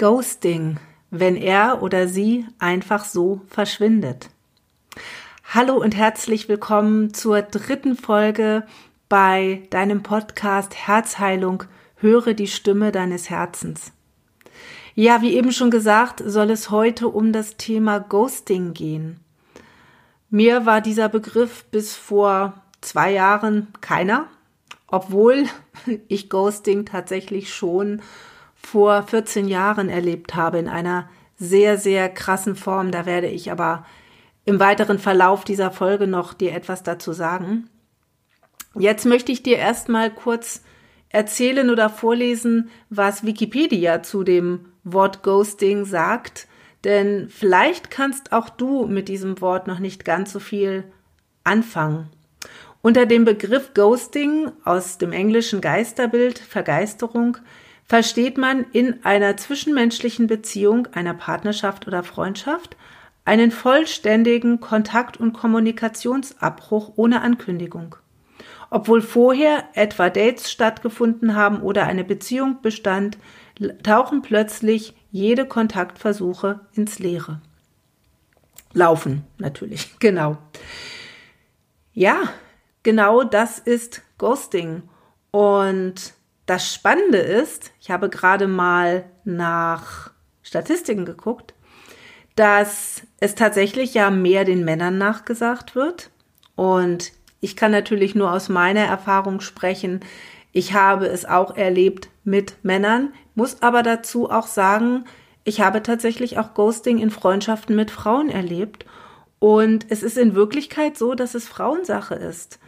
Ghosting, wenn er oder sie einfach so verschwindet. Hallo und herzlich willkommen zur dritten Folge bei deinem Podcast Herzheilung. Höre die Stimme deines Herzens. Ja, wie eben schon gesagt, soll es heute um das Thema Ghosting gehen. Mir war dieser Begriff bis vor zwei Jahren keiner, obwohl ich Ghosting tatsächlich schon vor 14 Jahren erlebt habe in einer sehr, sehr krassen Form. Da werde ich aber im weiteren Verlauf dieser Folge noch dir etwas dazu sagen. Jetzt möchte ich dir erstmal kurz erzählen oder vorlesen, was Wikipedia zu dem Wort Ghosting sagt, denn vielleicht kannst auch du mit diesem Wort noch nicht ganz so viel anfangen. Unter dem Begriff Ghosting aus dem englischen Geisterbild Vergeisterung versteht man in einer zwischenmenschlichen Beziehung, einer Partnerschaft oder Freundschaft einen vollständigen Kontakt- und Kommunikationsabbruch ohne Ankündigung. Obwohl vorher etwa Dates stattgefunden haben oder eine Beziehung bestand, tauchen plötzlich jede Kontaktversuche ins Leere. Laufen natürlich, genau. Ja, genau das ist Ghosting. Und das Spannende ist, ich habe gerade mal nach Statistiken geguckt, dass es tatsächlich ja mehr den Männern nachgesagt wird. Und ich kann natürlich nur aus meiner Erfahrung sprechen. Ich habe es auch erlebt mit Männern, muss aber dazu auch sagen, ich habe tatsächlich auch Ghosting in Freundschaften mit Frauen erlebt. Und es ist in Wirklichkeit so, dass es Frauensache ist.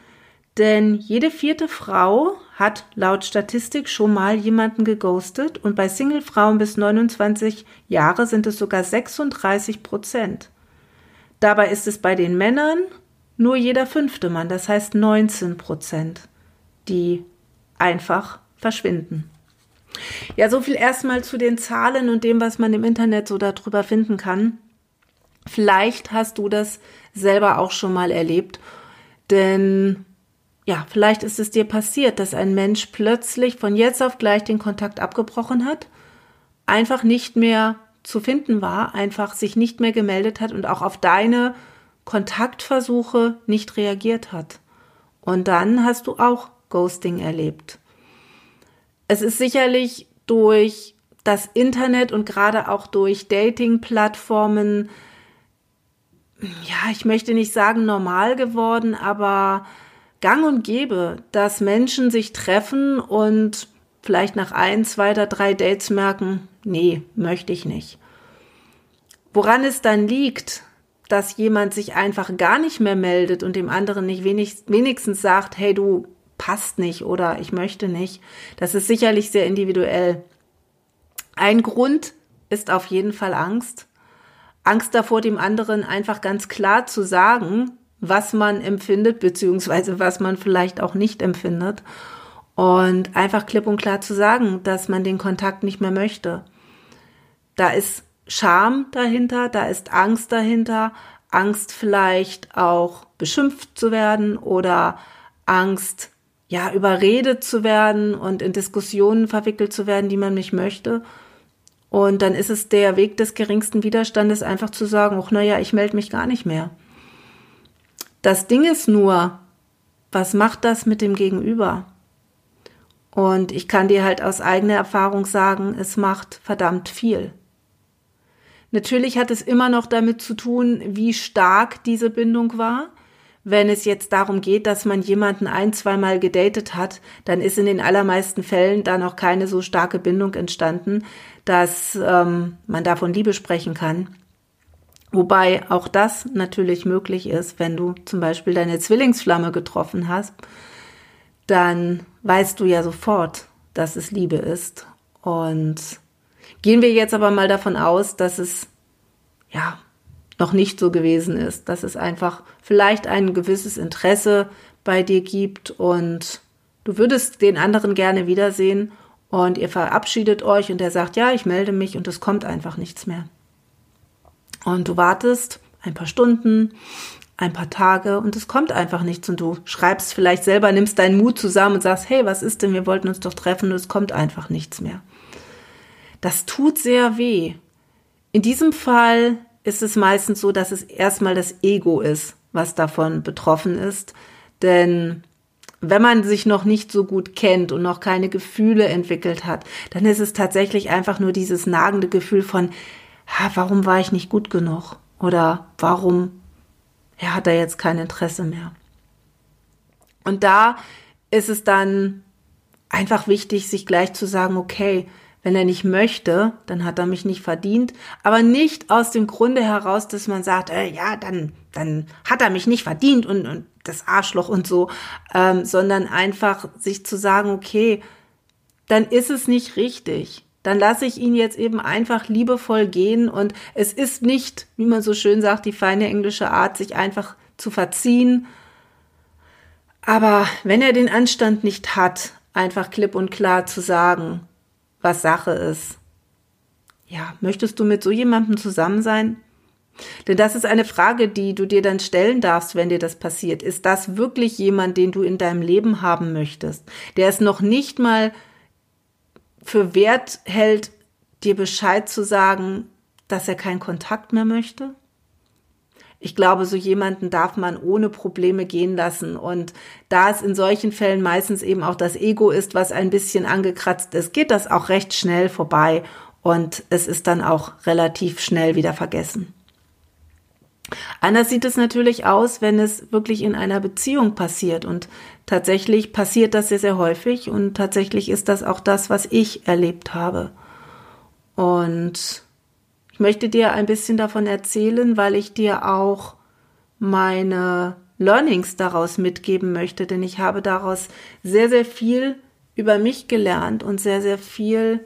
Denn jede vierte Frau hat laut Statistik schon mal jemanden geghostet und bei Singlefrauen bis 29 Jahre sind es sogar 36 Prozent. Dabei ist es bei den Männern nur jeder fünfte Mann, das heißt 19 Prozent, die einfach verschwinden. Ja, so viel erstmal zu den Zahlen und dem, was man im Internet so darüber finden kann. Vielleicht hast du das selber auch schon mal erlebt, denn ja, vielleicht ist es dir passiert, dass ein Mensch plötzlich von jetzt auf gleich den Kontakt abgebrochen hat, einfach nicht mehr zu finden war, einfach sich nicht mehr gemeldet hat und auch auf deine Kontaktversuche nicht reagiert hat. Und dann hast du auch Ghosting erlebt. Es ist sicherlich durch das Internet und gerade auch durch Dating-Plattformen, ja, ich möchte nicht sagen normal geworden, aber gang und gäbe, dass Menschen sich treffen und vielleicht nach ein, zwei oder drei Dates merken, nee, möchte ich nicht. Woran es dann liegt, dass jemand sich einfach gar nicht mehr meldet und dem anderen nicht wenig, wenigstens sagt, hey, du passt nicht oder ich möchte nicht, das ist sicherlich sehr individuell. Ein Grund ist auf jeden Fall Angst. Angst davor, dem anderen einfach ganz klar zu sagen, was man empfindet, beziehungsweise was man vielleicht auch nicht empfindet. Und einfach klipp und klar zu sagen, dass man den Kontakt nicht mehr möchte. Da ist Scham dahinter, da ist Angst dahinter, Angst vielleicht auch beschimpft zu werden oder Angst, ja, überredet zu werden und in Diskussionen verwickelt zu werden, die man nicht möchte. Und dann ist es der Weg des geringsten Widerstandes, einfach zu sagen, ach, naja, ich melde mich gar nicht mehr. Das Ding ist nur, was macht das mit dem Gegenüber? Und ich kann dir halt aus eigener Erfahrung sagen, es macht verdammt viel. Natürlich hat es immer noch damit zu tun, wie stark diese Bindung war. Wenn es jetzt darum geht, dass man jemanden ein, zweimal gedatet hat, dann ist in den allermeisten Fällen da noch keine so starke Bindung entstanden, dass ähm, man davon Liebe sprechen kann. Wobei auch das natürlich möglich ist, wenn du zum Beispiel deine Zwillingsflamme getroffen hast, dann weißt du ja sofort, dass es Liebe ist. Und gehen wir jetzt aber mal davon aus, dass es ja noch nicht so gewesen ist, dass es einfach vielleicht ein gewisses Interesse bei dir gibt und du würdest den anderen gerne wiedersehen und ihr verabschiedet euch und er sagt, ja, ich melde mich und es kommt einfach nichts mehr. Und du wartest ein paar Stunden, ein paar Tage und es kommt einfach nichts und du schreibst vielleicht selber, nimmst deinen Mut zusammen und sagst, hey, was ist denn, wir wollten uns doch treffen und es kommt einfach nichts mehr. das tut sehr weh. In diesem Fall ist es meistens so, dass es erstmal das Ego ist, was davon betroffen ist. Denn wenn man sich noch nicht so gut kennt und noch keine Gefühle entwickelt hat, dann ist es tatsächlich einfach nur dieses nagende Gefühl von, warum war ich nicht gut genug? Oder warum ja, hat er jetzt kein Interesse mehr? Und da ist es dann einfach wichtig, sich gleich zu sagen, okay, wenn er nicht möchte, dann hat er mich nicht verdient, aber nicht aus dem Grunde heraus, dass man sagt, äh, ja, dann, dann hat er mich nicht verdient und, und das Arschloch und so, ähm, sondern einfach sich zu sagen, okay, dann ist es nicht richtig. Dann lasse ich ihn jetzt eben einfach liebevoll gehen und es ist nicht, wie man so schön sagt, die feine englische Art, sich einfach zu verziehen. Aber wenn er den Anstand nicht hat, einfach klipp und klar zu sagen, was Sache ist. Ja, möchtest du mit so jemandem zusammen sein? Denn das ist eine Frage, die du dir dann stellen darfst, wenn dir das passiert. Ist das wirklich jemand, den du in deinem Leben haben möchtest, der es noch nicht mal für wert hält, dir Bescheid zu sagen, dass er keinen Kontakt mehr möchte? Ich glaube, so jemanden darf man ohne Probleme gehen lassen. Und da es in solchen Fällen meistens eben auch das Ego ist, was ein bisschen angekratzt ist, geht das auch recht schnell vorbei und es ist dann auch relativ schnell wieder vergessen. Anders sieht es natürlich aus, wenn es wirklich in einer Beziehung passiert. Und tatsächlich passiert das sehr, sehr häufig. Und tatsächlich ist das auch das, was ich erlebt habe. Und ich möchte dir ein bisschen davon erzählen, weil ich dir auch meine Learnings daraus mitgeben möchte, denn ich habe daraus sehr, sehr viel über mich gelernt und sehr, sehr viel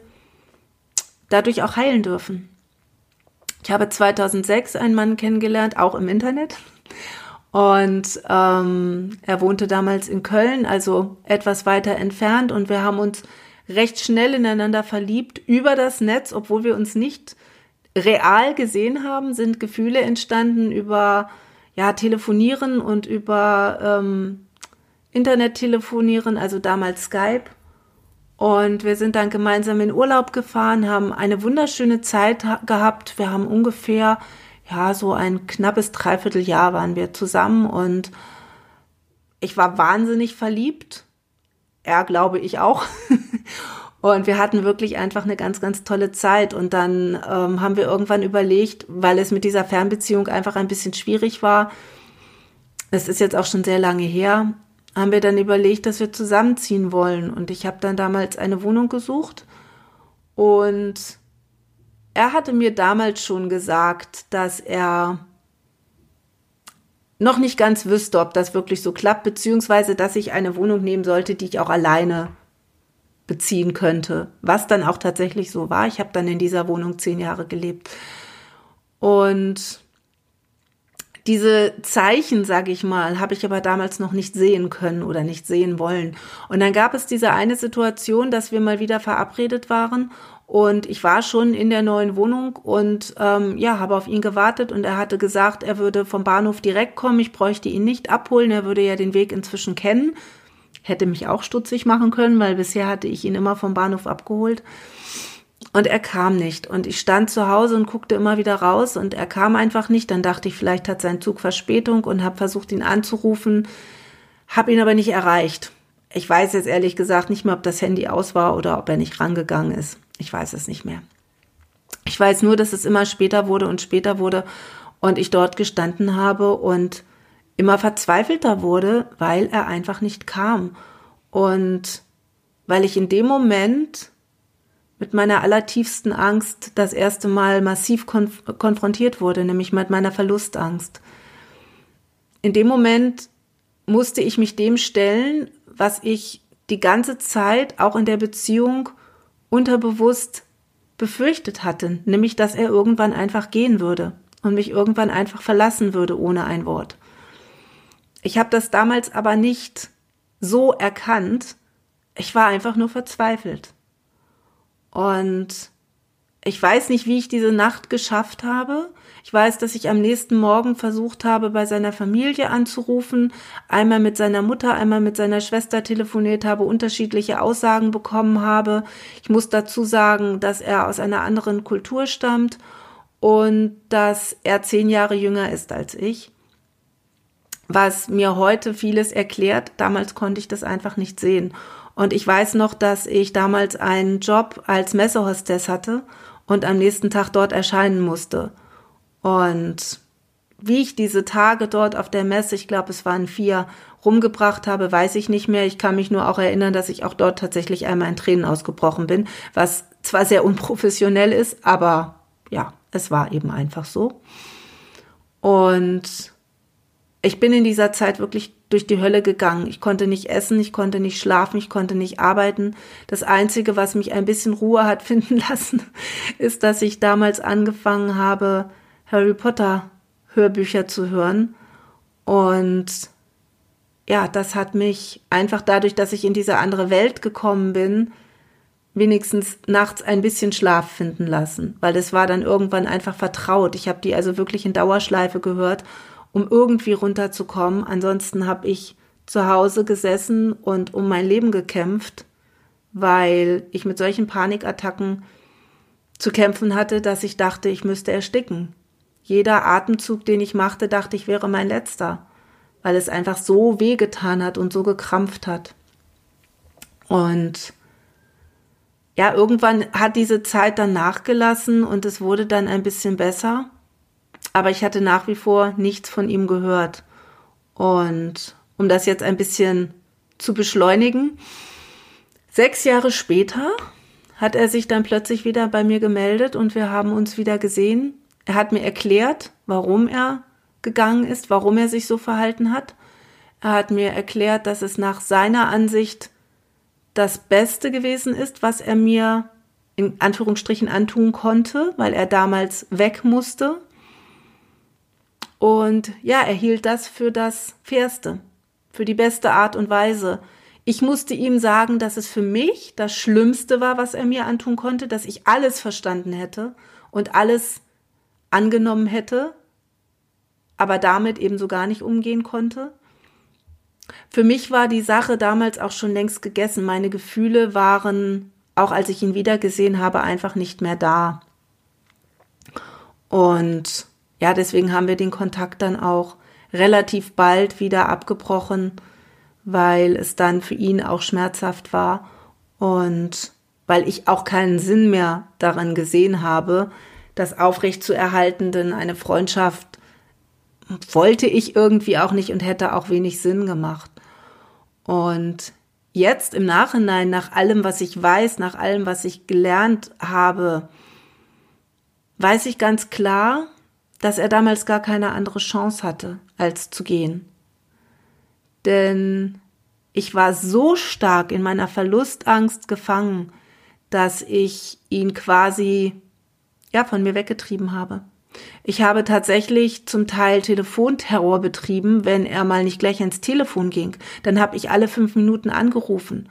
dadurch auch heilen dürfen. Ich habe 2006 einen Mann kennengelernt, auch im Internet. Und ähm, er wohnte damals in Köln, also etwas weiter entfernt. Und wir haben uns recht schnell ineinander verliebt über das Netz, obwohl wir uns nicht real gesehen haben, sind Gefühle entstanden über ja, Telefonieren und über ähm, Internet telefonieren, also damals Skype. Und wir sind dann gemeinsam in Urlaub gefahren, haben eine wunderschöne Zeit gehabt. Wir haben ungefähr, ja, so ein knappes Dreivierteljahr waren wir zusammen und ich war wahnsinnig verliebt. Er glaube ich auch. Und wir hatten wirklich einfach eine ganz, ganz tolle Zeit. Und dann ähm, haben wir irgendwann überlegt, weil es mit dieser Fernbeziehung einfach ein bisschen schwierig war, es ist jetzt auch schon sehr lange her, haben wir dann überlegt, dass wir zusammenziehen wollen. Und ich habe dann damals eine Wohnung gesucht. Und er hatte mir damals schon gesagt, dass er noch nicht ganz wüsste, ob das wirklich so klappt, beziehungsweise dass ich eine Wohnung nehmen sollte, die ich auch alleine beziehen könnte, was dann auch tatsächlich so war. Ich habe dann in dieser Wohnung zehn Jahre gelebt. Und diese Zeichen, sage ich mal, habe ich aber damals noch nicht sehen können oder nicht sehen wollen. Und dann gab es diese eine Situation, dass wir mal wieder verabredet waren und ich war schon in der neuen Wohnung und ähm, ja, habe auf ihn gewartet und er hatte gesagt, er würde vom Bahnhof direkt kommen. Ich bräuchte ihn nicht abholen. Er würde ja den Weg inzwischen kennen hätte mich auch stutzig machen können, weil bisher hatte ich ihn immer vom Bahnhof abgeholt. Und er kam nicht. Und ich stand zu Hause und guckte immer wieder raus und er kam einfach nicht. Dann dachte ich, vielleicht hat sein Zug Verspätung und habe versucht, ihn anzurufen, habe ihn aber nicht erreicht. Ich weiß jetzt ehrlich gesagt nicht mehr, ob das Handy aus war oder ob er nicht rangegangen ist. Ich weiß es nicht mehr. Ich weiß nur, dass es immer später wurde und später wurde und ich dort gestanden habe und immer verzweifelter wurde, weil er einfach nicht kam. Und weil ich in dem Moment mit meiner allertiefsten Angst das erste Mal massiv konf konfrontiert wurde, nämlich mit meiner Verlustangst. In dem Moment musste ich mich dem stellen, was ich die ganze Zeit auch in der Beziehung unterbewusst befürchtet hatte, nämlich dass er irgendwann einfach gehen würde und mich irgendwann einfach verlassen würde ohne ein Wort. Ich habe das damals aber nicht so erkannt. Ich war einfach nur verzweifelt. Und ich weiß nicht, wie ich diese Nacht geschafft habe. Ich weiß, dass ich am nächsten Morgen versucht habe, bei seiner Familie anzurufen, einmal mit seiner Mutter, einmal mit seiner Schwester telefoniert habe, unterschiedliche Aussagen bekommen habe. Ich muss dazu sagen, dass er aus einer anderen Kultur stammt und dass er zehn Jahre jünger ist als ich. Was mir heute vieles erklärt, damals konnte ich das einfach nicht sehen. Und ich weiß noch, dass ich damals einen Job als Messehostess hatte und am nächsten Tag dort erscheinen musste. Und wie ich diese Tage dort auf der Messe, ich glaube, es waren vier, rumgebracht habe, weiß ich nicht mehr. Ich kann mich nur auch erinnern, dass ich auch dort tatsächlich einmal in Tränen ausgebrochen bin, was zwar sehr unprofessionell ist, aber ja, es war eben einfach so. Und ich bin in dieser Zeit wirklich durch die Hölle gegangen. Ich konnte nicht essen, ich konnte nicht schlafen, ich konnte nicht arbeiten. Das Einzige, was mich ein bisschen Ruhe hat finden lassen, ist, dass ich damals angefangen habe, Harry Potter Hörbücher zu hören. Und ja, das hat mich einfach dadurch, dass ich in diese andere Welt gekommen bin, wenigstens nachts ein bisschen Schlaf finden lassen, weil es war dann irgendwann einfach vertraut. Ich habe die also wirklich in Dauerschleife gehört, um irgendwie runterzukommen. Ansonsten habe ich zu Hause gesessen und um mein Leben gekämpft, weil ich mit solchen Panikattacken zu kämpfen hatte, dass ich dachte, ich müsste ersticken. Jeder Atemzug, den ich machte, dachte ich wäre mein letzter, weil es einfach so wehgetan hat und so gekrampft hat. Und ja, irgendwann hat diese Zeit dann nachgelassen und es wurde dann ein bisschen besser, aber ich hatte nach wie vor nichts von ihm gehört. Und um das jetzt ein bisschen zu beschleunigen, sechs Jahre später hat er sich dann plötzlich wieder bei mir gemeldet und wir haben uns wieder gesehen er hat mir erklärt, warum er gegangen ist, warum er sich so verhalten hat. Er hat mir erklärt, dass es nach seiner Ansicht das Beste gewesen ist, was er mir in Anführungsstrichen antun konnte, weil er damals weg musste. Und ja, er hielt das für das Fairste, für die beste Art und Weise. Ich musste ihm sagen, dass es für mich das Schlimmste war, was er mir antun konnte, dass ich alles verstanden hätte und alles angenommen hätte, aber damit eben so gar nicht umgehen konnte. Für mich war die Sache damals auch schon längst gegessen. Meine Gefühle waren, auch als ich ihn wiedergesehen habe, einfach nicht mehr da. Und ja, deswegen haben wir den Kontakt dann auch relativ bald wieder abgebrochen, weil es dann für ihn auch schmerzhaft war und weil ich auch keinen Sinn mehr daran gesehen habe, das aufrecht zu erhalten, denn eine Freundschaft wollte ich irgendwie auch nicht und hätte auch wenig Sinn gemacht. Und jetzt im Nachhinein, nach allem, was ich weiß, nach allem, was ich gelernt habe, weiß ich ganz klar, dass er damals gar keine andere Chance hatte, als zu gehen. Denn ich war so stark in meiner Verlustangst gefangen, dass ich ihn quasi ja, von mir weggetrieben habe. Ich habe tatsächlich zum Teil Telefonterror betrieben, wenn er mal nicht gleich ins Telefon ging. Dann habe ich alle fünf Minuten angerufen.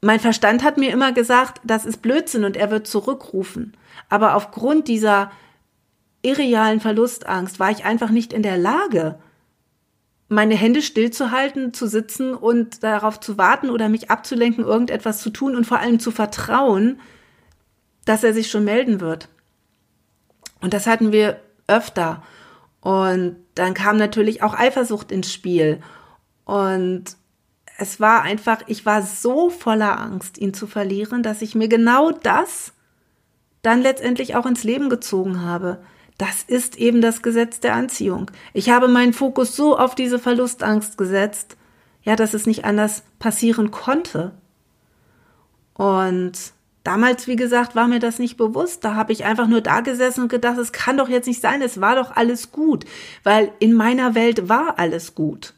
Mein Verstand hat mir immer gesagt, das ist Blödsinn und er wird zurückrufen. Aber aufgrund dieser irrealen Verlustangst war ich einfach nicht in der Lage, meine Hände stillzuhalten, zu sitzen und darauf zu warten oder mich abzulenken, irgendetwas zu tun und vor allem zu vertrauen, dass er sich schon melden wird. Und das hatten wir öfter. Und dann kam natürlich auch Eifersucht ins Spiel. Und es war einfach, ich war so voller Angst, ihn zu verlieren, dass ich mir genau das dann letztendlich auch ins Leben gezogen habe. Das ist eben das Gesetz der Anziehung. Ich habe meinen Fokus so auf diese Verlustangst gesetzt, ja, dass es nicht anders passieren konnte. Und Damals, wie gesagt, war mir das nicht bewusst. Da habe ich einfach nur da gesessen und gedacht, es kann doch jetzt nicht sein, es war doch alles gut, weil in meiner Welt war alles gut.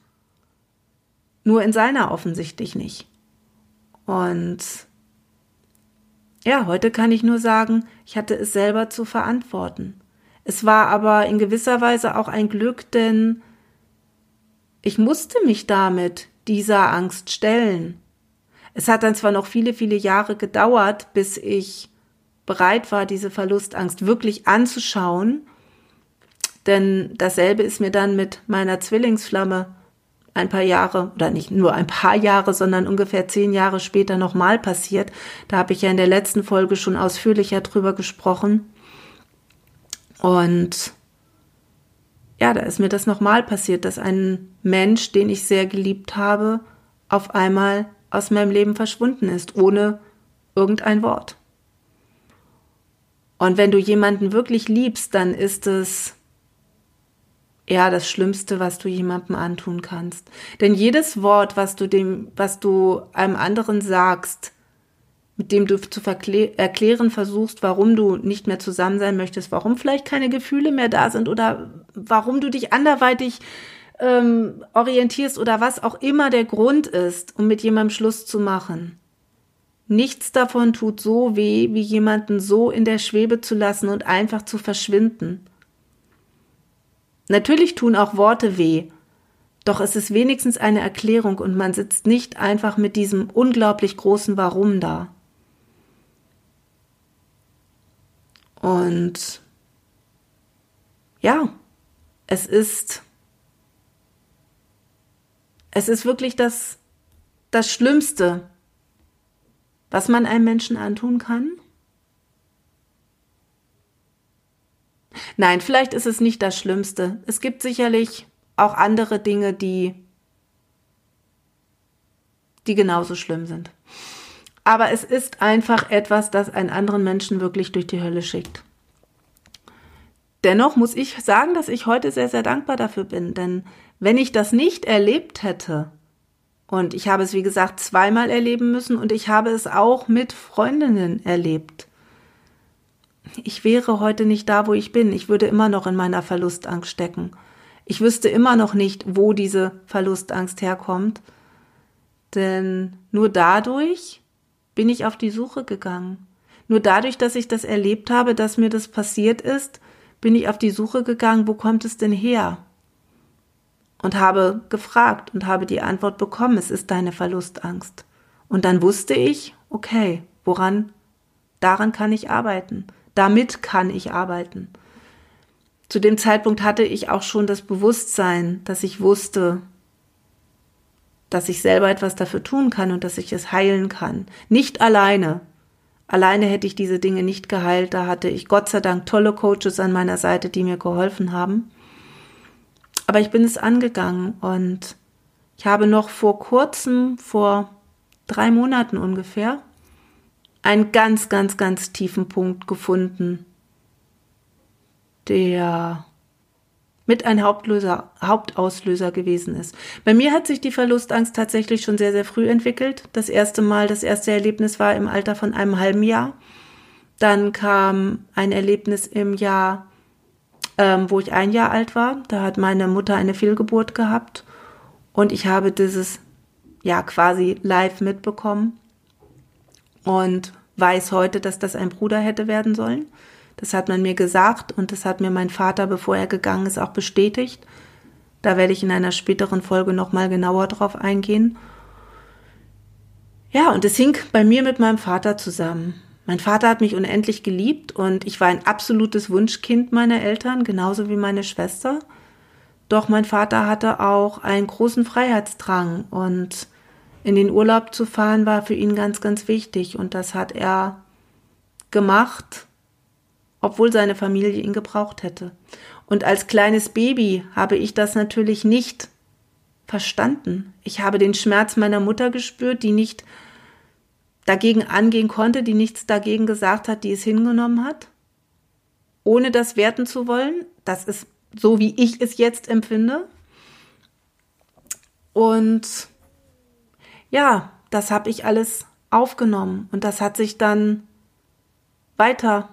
Nur in seiner offensichtlich nicht. Und ja, heute kann ich nur sagen, ich hatte es selber zu verantworten. Es war aber in gewisser Weise auch ein Glück, denn ich musste mich damit dieser Angst stellen. Es hat dann zwar noch viele, viele Jahre gedauert, bis ich bereit war, diese Verlustangst wirklich anzuschauen. Denn dasselbe ist mir dann mit meiner Zwillingsflamme ein paar Jahre oder nicht nur ein paar Jahre, sondern ungefähr zehn Jahre später nochmal passiert. Da habe ich ja in der letzten Folge schon ausführlicher drüber gesprochen. Und ja, da ist mir das nochmal passiert, dass ein Mensch, den ich sehr geliebt habe, auf einmal aus meinem Leben verschwunden ist, ohne irgendein Wort. Und wenn du jemanden wirklich liebst, dann ist es ja das Schlimmste, was du jemandem antun kannst. Denn jedes Wort, was du dem, was du einem anderen sagst, mit dem du zu erklären versuchst, warum du nicht mehr zusammen sein möchtest, warum vielleicht keine Gefühle mehr da sind oder warum du dich anderweitig ähm, orientierst oder was auch immer der Grund ist, um mit jemandem Schluss zu machen. Nichts davon tut so weh, wie jemanden so in der Schwebe zu lassen und einfach zu verschwinden. Natürlich tun auch Worte weh, doch es ist wenigstens eine Erklärung und man sitzt nicht einfach mit diesem unglaublich großen Warum da. Und ja, es ist, es ist wirklich das, das Schlimmste, was man einem Menschen antun kann. Nein, vielleicht ist es nicht das Schlimmste. Es gibt sicherlich auch andere Dinge, die, die genauso schlimm sind aber es ist einfach etwas, das einen anderen Menschen wirklich durch die Hölle schickt. Dennoch muss ich sagen, dass ich heute sehr, sehr dankbar dafür bin, denn wenn ich das nicht erlebt hätte, und ich habe es, wie gesagt, zweimal erleben müssen und ich habe es auch mit Freundinnen erlebt. Ich wäre heute nicht da, wo ich bin. Ich würde immer noch in meiner Verlustangst stecken. Ich wüsste immer noch nicht, wo diese Verlustangst herkommt. Denn nur dadurch bin ich auf die Suche gegangen. Nur dadurch, dass ich das erlebt habe, dass mir das passiert ist, bin ich auf die Suche gegangen, wo kommt es denn her? Und habe gefragt und habe die Antwort bekommen, es ist deine Verlustangst. Und dann wusste ich, okay, woran, daran kann ich arbeiten. Damit kann ich arbeiten. Zu dem Zeitpunkt hatte ich auch schon das Bewusstsein, dass ich wusste, dass ich selber etwas dafür tun kann und dass ich es heilen kann. Nicht alleine. Alleine hätte ich diese Dinge nicht geheilt. Da hatte ich Gott sei Dank tolle Coaches an meiner Seite, die mir geholfen haben. Aber ich bin es angegangen und ich habe noch vor kurzem, vor drei Monaten ungefähr, einen ganz, ganz, ganz tiefen Punkt gefunden, der mit ein Hauptlöser, Hauptauslöser gewesen ist. Bei mir hat sich die Verlustangst tatsächlich schon sehr, sehr früh entwickelt. Das erste Mal, das erste Erlebnis war im Alter von einem halben Jahr. Dann kam ein Erlebnis im Jahr, ähm, wo ich ein Jahr alt war. Da hat meine Mutter eine Fehlgeburt gehabt und ich habe dieses ja quasi live mitbekommen und weiß heute, dass das ein Bruder hätte werden sollen. Das hat man mir gesagt und das hat mir mein Vater, bevor er gegangen ist, auch bestätigt. Da werde ich in einer späteren Folge nochmal genauer drauf eingehen. Ja, und es hing bei mir mit meinem Vater zusammen. Mein Vater hat mich unendlich geliebt und ich war ein absolutes Wunschkind meiner Eltern, genauso wie meine Schwester. Doch mein Vater hatte auch einen großen Freiheitsdrang und in den Urlaub zu fahren war für ihn ganz, ganz wichtig und das hat er gemacht obwohl seine Familie ihn gebraucht hätte. Und als kleines Baby habe ich das natürlich nicht verstanden. Ich habe den Schmerz meiner Mutter gespürt, die nicht dagegen angehen konnte, die nichts dagegen gesagt hat, die es hingenommen hat, ohne das werten zu wollen. Das ist so, wie ich es jetzt empfinde. Und ja, das habe ich alles aufgenommen und das hat sich dann weiter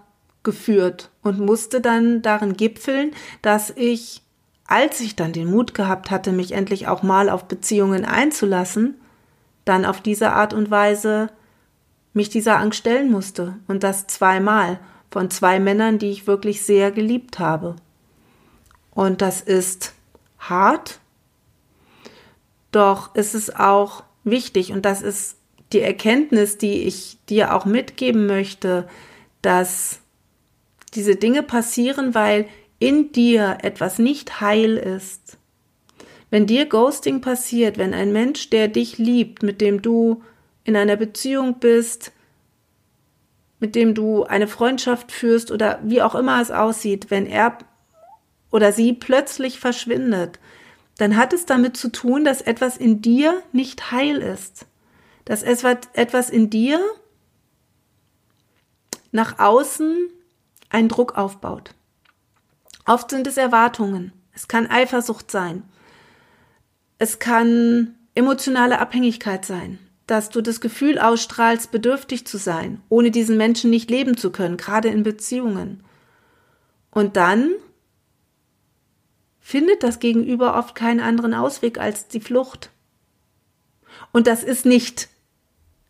geführt und musste dann darin gipfeln, dass ich, als ich dann den Mut gehabt hatte, mich endlich auch mal auf Beziehungen einzulassen, dann auf diese Art und Weise mich dieser Angst stellen musste und das zweimal von zwei Männern, die ich wirklich sehr geliebt habe. Und das ist hart, doch ist es auch wichtig und das ist die Erkenntnis, die ich dir auch mitgeben möchte, dass diese Dinge passieren, weil in dir etwas nicht heil ist. Wenn dir Ghosting passiert, wenn ein Mensch, der dich liebt, mit dem du in einer Beziehung bist, mit dem du eine Freundschaft führst oder wie auch immer es aussieht, wenn er oder sie plötzlich verschwindet, dann hat es damit zu tun, dass etwas in dir nicht heil ist. Dass etwas in dir nach außen einen Druck aufbaut. Oft sind es Erwartungen. Es kann Eifersucht sein. Es kann emotionale Abhängigkeit sein, dass du das Gefühl ausstrahlst, bedürftig zu sein, ohne diesen Menschen nicht leben zu können, gerade in Beziehungen. Und dann findet das Gegenüber oft keinen anderen Ausweg als die Flucht. Und das ist nicht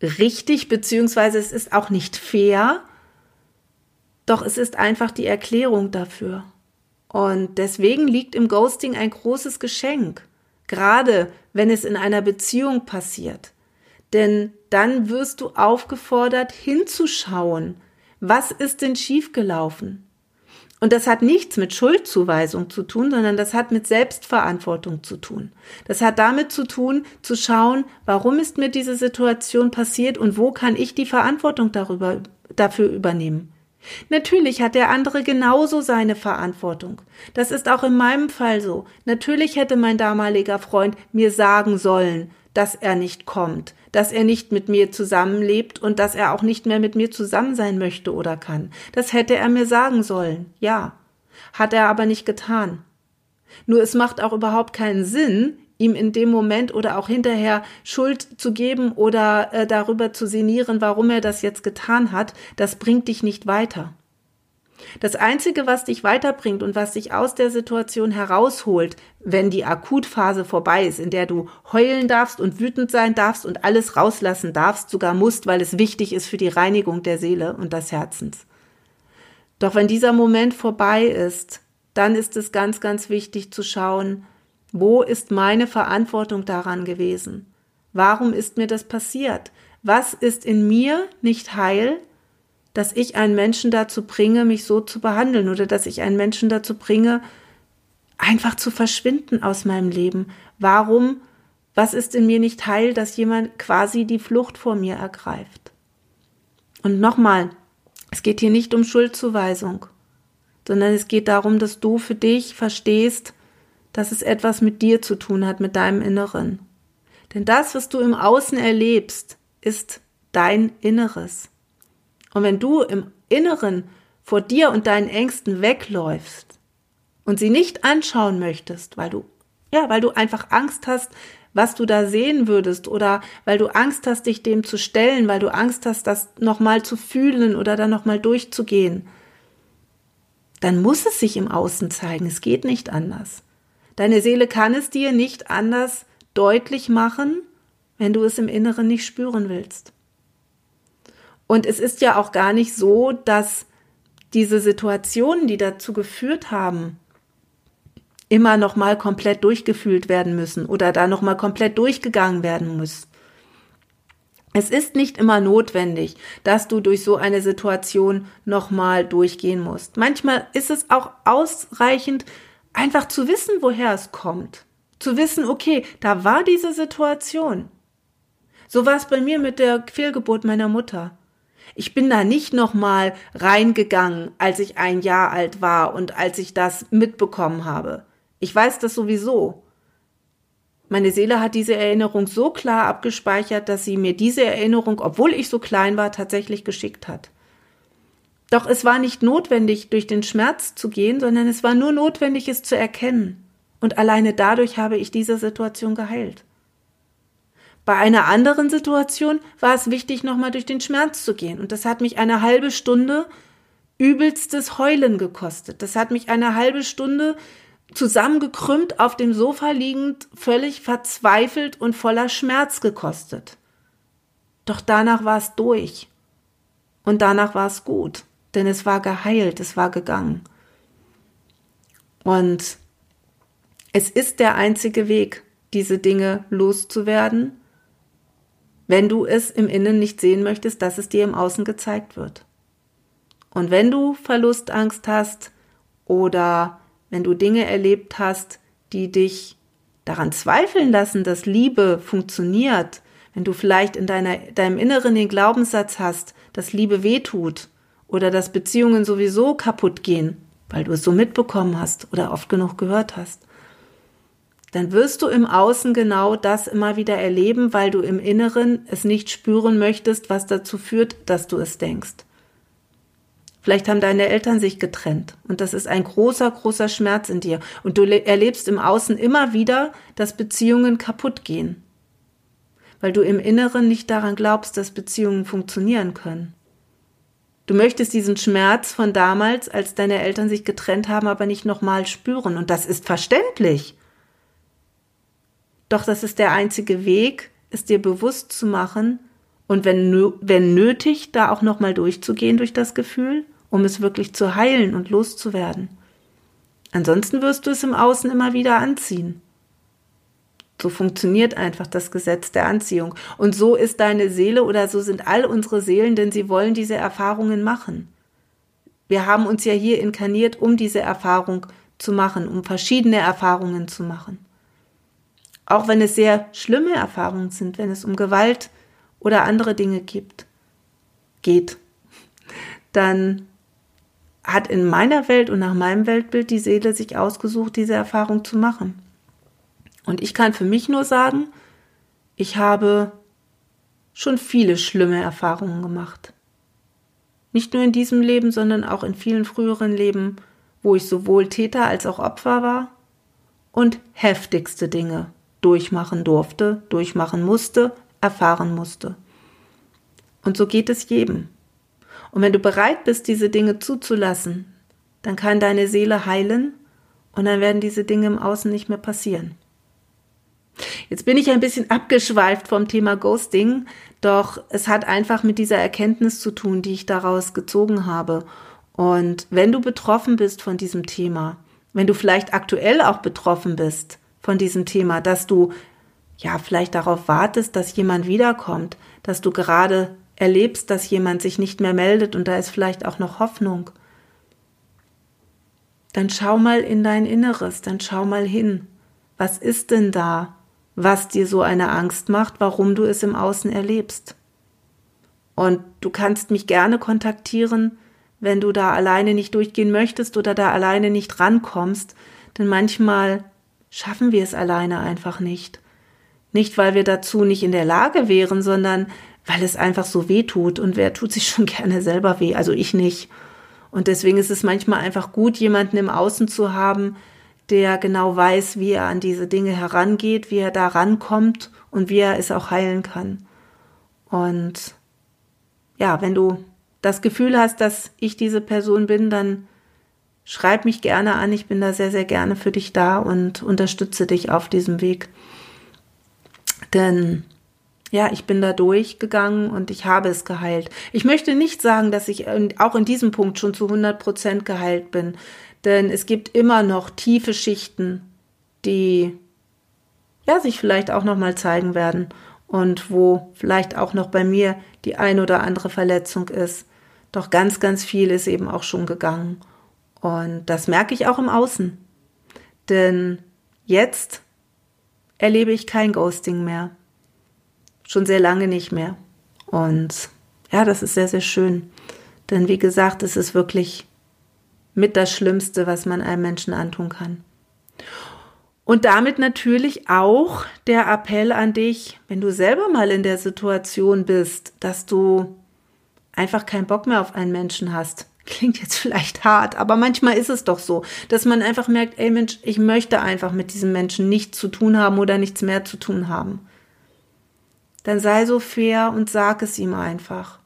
richtig, beziehungsweise es ist auch nicht fair, doch es ist einfach die Erklärung dafür. Und deswegen liegt im Ghosting ein großes Geschenk, gerade wenn es in einer Beziehung passiert. Denn dann wirst du aufgefordert, hinzuschauen, was ist denn schiefgelaufen? Und das hat nichts mit Schuldzuweisung zu tun, sondern das hat mit Selbstverantwortung zu tun. Das hat damit zu tun, zu schauen, warum ist mir diese Situation passiert und wo kann ich die Verantwortung darüber, dafür übernehmen. Natürlich hat der andere genauso seine Verantwortung. Das ist auch in meinem Fall so. Natürlich hätte mein damaliger Freund mir sagen sollen, dass er nicht kommt, dass er nicht mit mir zusammenlebt und dass er auch nicht mehr mit mir zusammen sein möchte oder kann. Das hätte er mir sagen sollen, ja. Hat er aber nicht getan. Nur es macht auch überhaupt keinen Sinn, ihm in dem Moment oder auch hinterher Schuld zu geben oder äh, darüber zu sinnieren, warum er das jetzt getan hat, das bringt dich nicht weiter. Das Einzige, was dich weiterbringt und was dich aus der Situation herausholt, wenn die Akutphase vorbei ist, in der du heulen darfst und wütend sein darfst und alles rauslassen darfst, sogar musst, weil es wichtig ist für die Reinigung der Seele und des Herzens. Doch wenn dieser Moment vorbei ist, dann ist es ganz, ganz wichtig zu schauen, wo ist meine Verantwortung daran gewesen? Warum ist mir das passiert? Was ist in mir nicht heil, dass ich einen Menschen dazu bringe, mich so zu behandeln oder dass ich einen Menschen dazu bringe, einfach zu verschwinden aus meinem Leben? Warum, was ist in mir nicht heil, dass jemand quasi die Flucht vor mir ergreift? Und nochmal, es geht hier nicht um Schuldzuweisung, sondern es geht darum, dass du für dich verstehst, dass es etwas mit dir zu tun hat, mit deinem Inneren. Denn das, was du im Außen erlebst, ist dein Inneres. Und wenn du im Inneren vor dir und deinen Ängsten wegläufst und sie nicht anschauen möchtest, weil du, ja, weil du einfach Angst hast, was du da sehen würdest oder weil du Angst hast, dich dem zu stellen, weil du Angst hast, das nochmal zu fühlen oder da nochmal durchzugehen, dann muss es sich im Außen zeigen. Es geht nicht anders. Deine Seele kann es dir nicht anders deutlich machen, wenn du es im Inneren nicht spüren willst. Und es ist ja auch gar nicht so, dass diese Situationen, die dazu geführt haben, immer noch mal komplett durchgefühlt werden müssen oder da noch mal komplett durchgegangen werden muss. Es ist nicht immer notwendig, dass du durch so eine Situation noch mal durchgehen musst. Manchmal ist es auch ausreichend, einfach zu wissen, woher es kommt. Zu wissen, okay, da war diese Situation. So war es bei mir mit der Fehlgeburt meiner Mutter. Ich bin da nicht nochmal reingegangen, als ich ein Jahr alt war und als ich das mitbekommen habe. Ich weiß das sowieso. Meine Seele hat diese Erinnerung so klar abgespeichert, dass sie mir diese Erinnerung, obwohl ich so klein war, tatsächlich geschickt hat. Doch es war nicht notwendig, durch den Schmerz zu gehen, sondern es war nur notwendig, es zu erkennen. Und alleine dadurch habe ich diese Situation geheilt. Bei einer anderen Situation war es wichtig, nochmal durch den Schmerz zu gehen. Und das hat mich eine halbe Stunde übelstes Heulen gekostet. Das hat mich eine halbe Stunde zusammengekrümmt auf dem Sofa liegend, völlig verzweifelt und voller Schmerz gekostet. Doch danach war es durch. Und danach war es gut denn es war geheilt, es war gegangen. Und es ist der einzige Weg, diese Dinge loszuwerden, wenn du es im Innen nicht sehen möchtest, dass es dir im Außen gezeigt wird. Und wenn du Verlustangst hast oder wenn du Dinge erlebt hast, die dich daran zweifeln lassen, dass Liebe funktioniert, wenn du vielleicht in deiner, deinem Inneren den Glaubenssatz hast, dass Liebe wehtut oder dass Beziehungen sowieso kaputt gehen, weil du es so mitbekommen hast oder oft genug gehört hast, dann wirst du im Außen genau das immer wieder erleben, weil du im Inneren es nicht spüren möchtest, was dazu führt, dass du es denkst. Vielleicht haben deine Eltern sich getrennt und das ist ein großer, großer Schmerz in dir und du erlebst im Außen immer wieder, dass Beziehungen kaputt gehen, weil du im Inneren nicht daran glaubst, dass Beziehungen funktionieren können. Du möchtest diesen Schmerz von damals, als deine Eltern sich getrennt haben, aber nicht nochmal spüren und das ist verständlich. Doch das ist der einzige Weg, es dir bewusst zu machen und wenn, wenn nötig, da auch nochmal durchzugehen durch das Gefühl, um es wirklich zu heilen und loszuwerden. Ansonsten wirst du es im Außen immer wieder anziehen. So funktioniert einfach das Gesetz der Anziehung. Und so ist deine Seele oder so sind all unsere Seelen, denn sie wollen diese Erfahrungen machen. Wir haben uns ja hier inkarniert, um diese Erfahrung zu machen, um verschiedene Erfahrungen zu machen. Auch wenn es sehr schlimme Erfahrungen sind, wenn es um Gewalt oder andere Dinge gibt, geht, dann hat in meiner Welt und nach meinem Weltbild die Seele sich ausgesucht, diese Erfahrung zu machen. Und ich kann für mich nur sagen, ich habe schon viele schlimme Erfahrungen gemacht. Nicht nur in diesem Leben, sondern auch in vielen früheren Leben, wo ich sowohl Täter als auch Opfer war und heftigste Dinge durchmachen durfte, durchmachen musste, erfahren musste. Und so geht es jedem. Und wenn du bereit bist, diese Dinge zuzulassen, dann kann deine Seele heilen und dann werden diese Dinge im Außen nicht mehr passieren. Jetzt bin ich ein bisschen abgeschweift vom Thema Ghosting, doch es hat einfach mit dieser Erkenntnis zu tun, die ich daraus gezogen habe. Und wenn du betroffen bist von diesem Thema, wenn du vielleicht aktuell auch betroffen bist, von diesem Thema, dass du ja vielleicht darauf wartest, dass jemand wiederkommt, dass du gerade erlebst, dass jemand sich nicht mehr meldet und da ist vielleicht auch noch Hoffnung. Dann schau mal in dein Inneres, dann schau mal hin. Was ist denn da, was dir so eine Angst macht, warum du es im Außen erlebst? Und du kannst mich gerne kontaktieren, wenn du da alleine nicht durchgehen möchtest oder da alleine nicht rankommst, denn manchmal schaffen wir es alleine einfach nicht. Nicht, weil wir dazu nicht in der Lage wären, sondern weil es einfach so weh tut. Und wer tut sich schon gerne selber weh? Also ich nicht. Und deswegen ist es manchmal einfach gut, jemanden im Außen zu haben, der genau weiß, wie er an diese Dinge herangeht, wie er da rankommt und wie er es auch heilen kann. Und ja, wenn du das Gefühl hast, dass ich diese Person bin, dann schreib mich gerne an. Ich bin da sehr, sehr gerne für dich da und unterstütze dich auf diesem Weg. Denn ja, ich bin da durchgegangen und ich habe es geheilt. Ich möchte nicht sagen, dass ich auch in diesem Punkt schon zu 100 Prozent geheilt bin, denn es gibt immer noch tiefe Schichten, die ja sich vielleicht auch noch mal zeigen werden und wo vielleicht auch noch bei mir die ein oder andere Verletzung ist. Doch ganz, ganz viel ist eben auch schon gegangen. Und das merke ich auch im Außen. Denn jetzt erlebe ich kein Ghosting mehr. Schon sehr lange nicht mehr. Und ja, das ist sehr, sehr schön. Denn wie gesagt, es ist wirklich mit das Schlimmste, was man einem Menschen antun kann. Und damit natürlich auch der Appell an dich, wenn du selber mal in der Situation bist, dass du einfach keinen Bock mehr auf einen Menschen hast, Klingt jetzt vielleicht hart, aber manchmal ist es doch so, dass man einfach merkt, ey Mensch, ich möchte einfach mit diesem Menschen nichts zu tun haben oder nichts mehr zu tun haben. Dann sei so fair und sag es ihm einfach.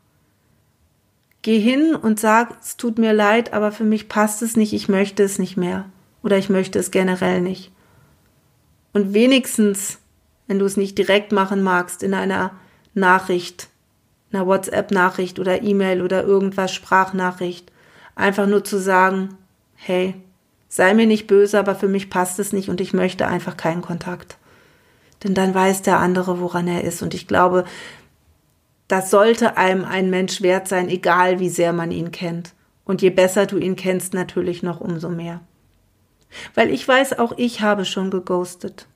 Geh hin und sag, es tut mir leid, aber für mich passt es nicht, ich möchte es nicht mehr. Oder ich möchte es generell nicht. Und wenigstens, wenn du es nicht direkt machen magst, in einer Nachricht einer WhatsApp-Nachricht oder E-Mail oder irgendwas, Sprachnachricht. Einfach nur zu sagen, hey, sei mir nicht böse, aber für mich passt es nicht und ich möchte einfach keinen Kontakt. Denn dann weiß der andere, woran er ist. Und ich glaube, das sollte einem ein Mensch wert sein, egal wie sehr man ihn kennt Und je besser du ihn kennst, natürlich noch umso mehr. Weil ich weiß, auch ich habe schon geghostet.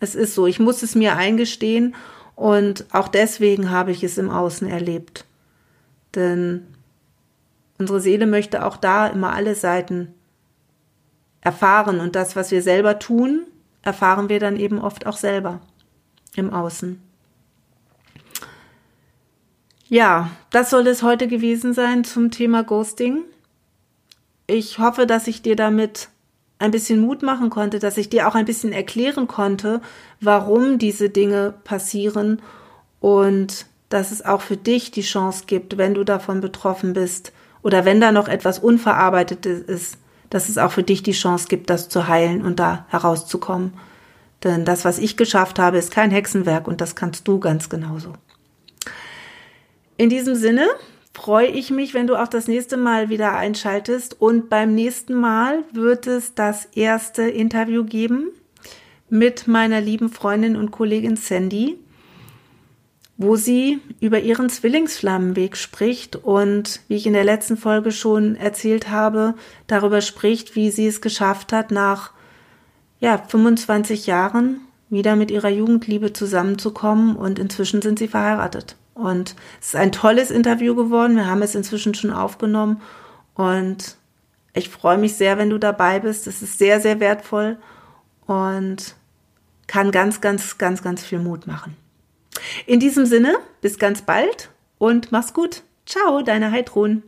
Es ist so, ich muss es mir eingestehen und auch deswegen habe ich es im Außen erlebt. Denn unsere Seele möchte auch da immer alle Seiten erfahren und das, was wir selber tun, erfahren wir dann eben oft auch selber im Außen. Ja, das soll es heute gewesen sein zum Thema Ghosting. Ich hoffe, dass ich dir damit ein bisschen Mut machen konnte, dass ich dir auch ein bisschen erklären konnte, warum diese Dinge passieren und dass es auch für dich die Chance gibt, wenn du davon betroffen bist oder wenn da noch etwas Unverarbeitetes ist, dass es auch für dich die Chance gibt, das zu heilen und da herauszukommen. Denn das, was ich geschafft habe, ist kein Hexenwerk und das kannst du ganz genauso. In diesem Sinne freue ich mich, wenn du auch das nächste Mal wieder einschaltest. Und beim nächsten Mal wird es das erste Interview geben mit meiner lieben Freundin und Kollegin Sandy, wo sie über ihren Zwillingsflammenweg spricht und, wie ich in der letzten Folge schon erzählt habe, darüber spricht, wie sie es geschafft hat, nach ja, 25 Jahren wieder mit ihrer Jugendliebe zusammenzukommen und inzwischen sind sie verheiratet. Und es ist ein tolles Interview geworden. Wir haben es inzwischen schon aufgenommen. Und ich freue mich sehr, wenn du dabei bist. Es ist sehr, sehr wertvoll und kann ganz, ganz, ganz, ganz viel Mut machen. In diesem Sinne, bis ganz bald und mach's gut. Ciao, deine Heidrun.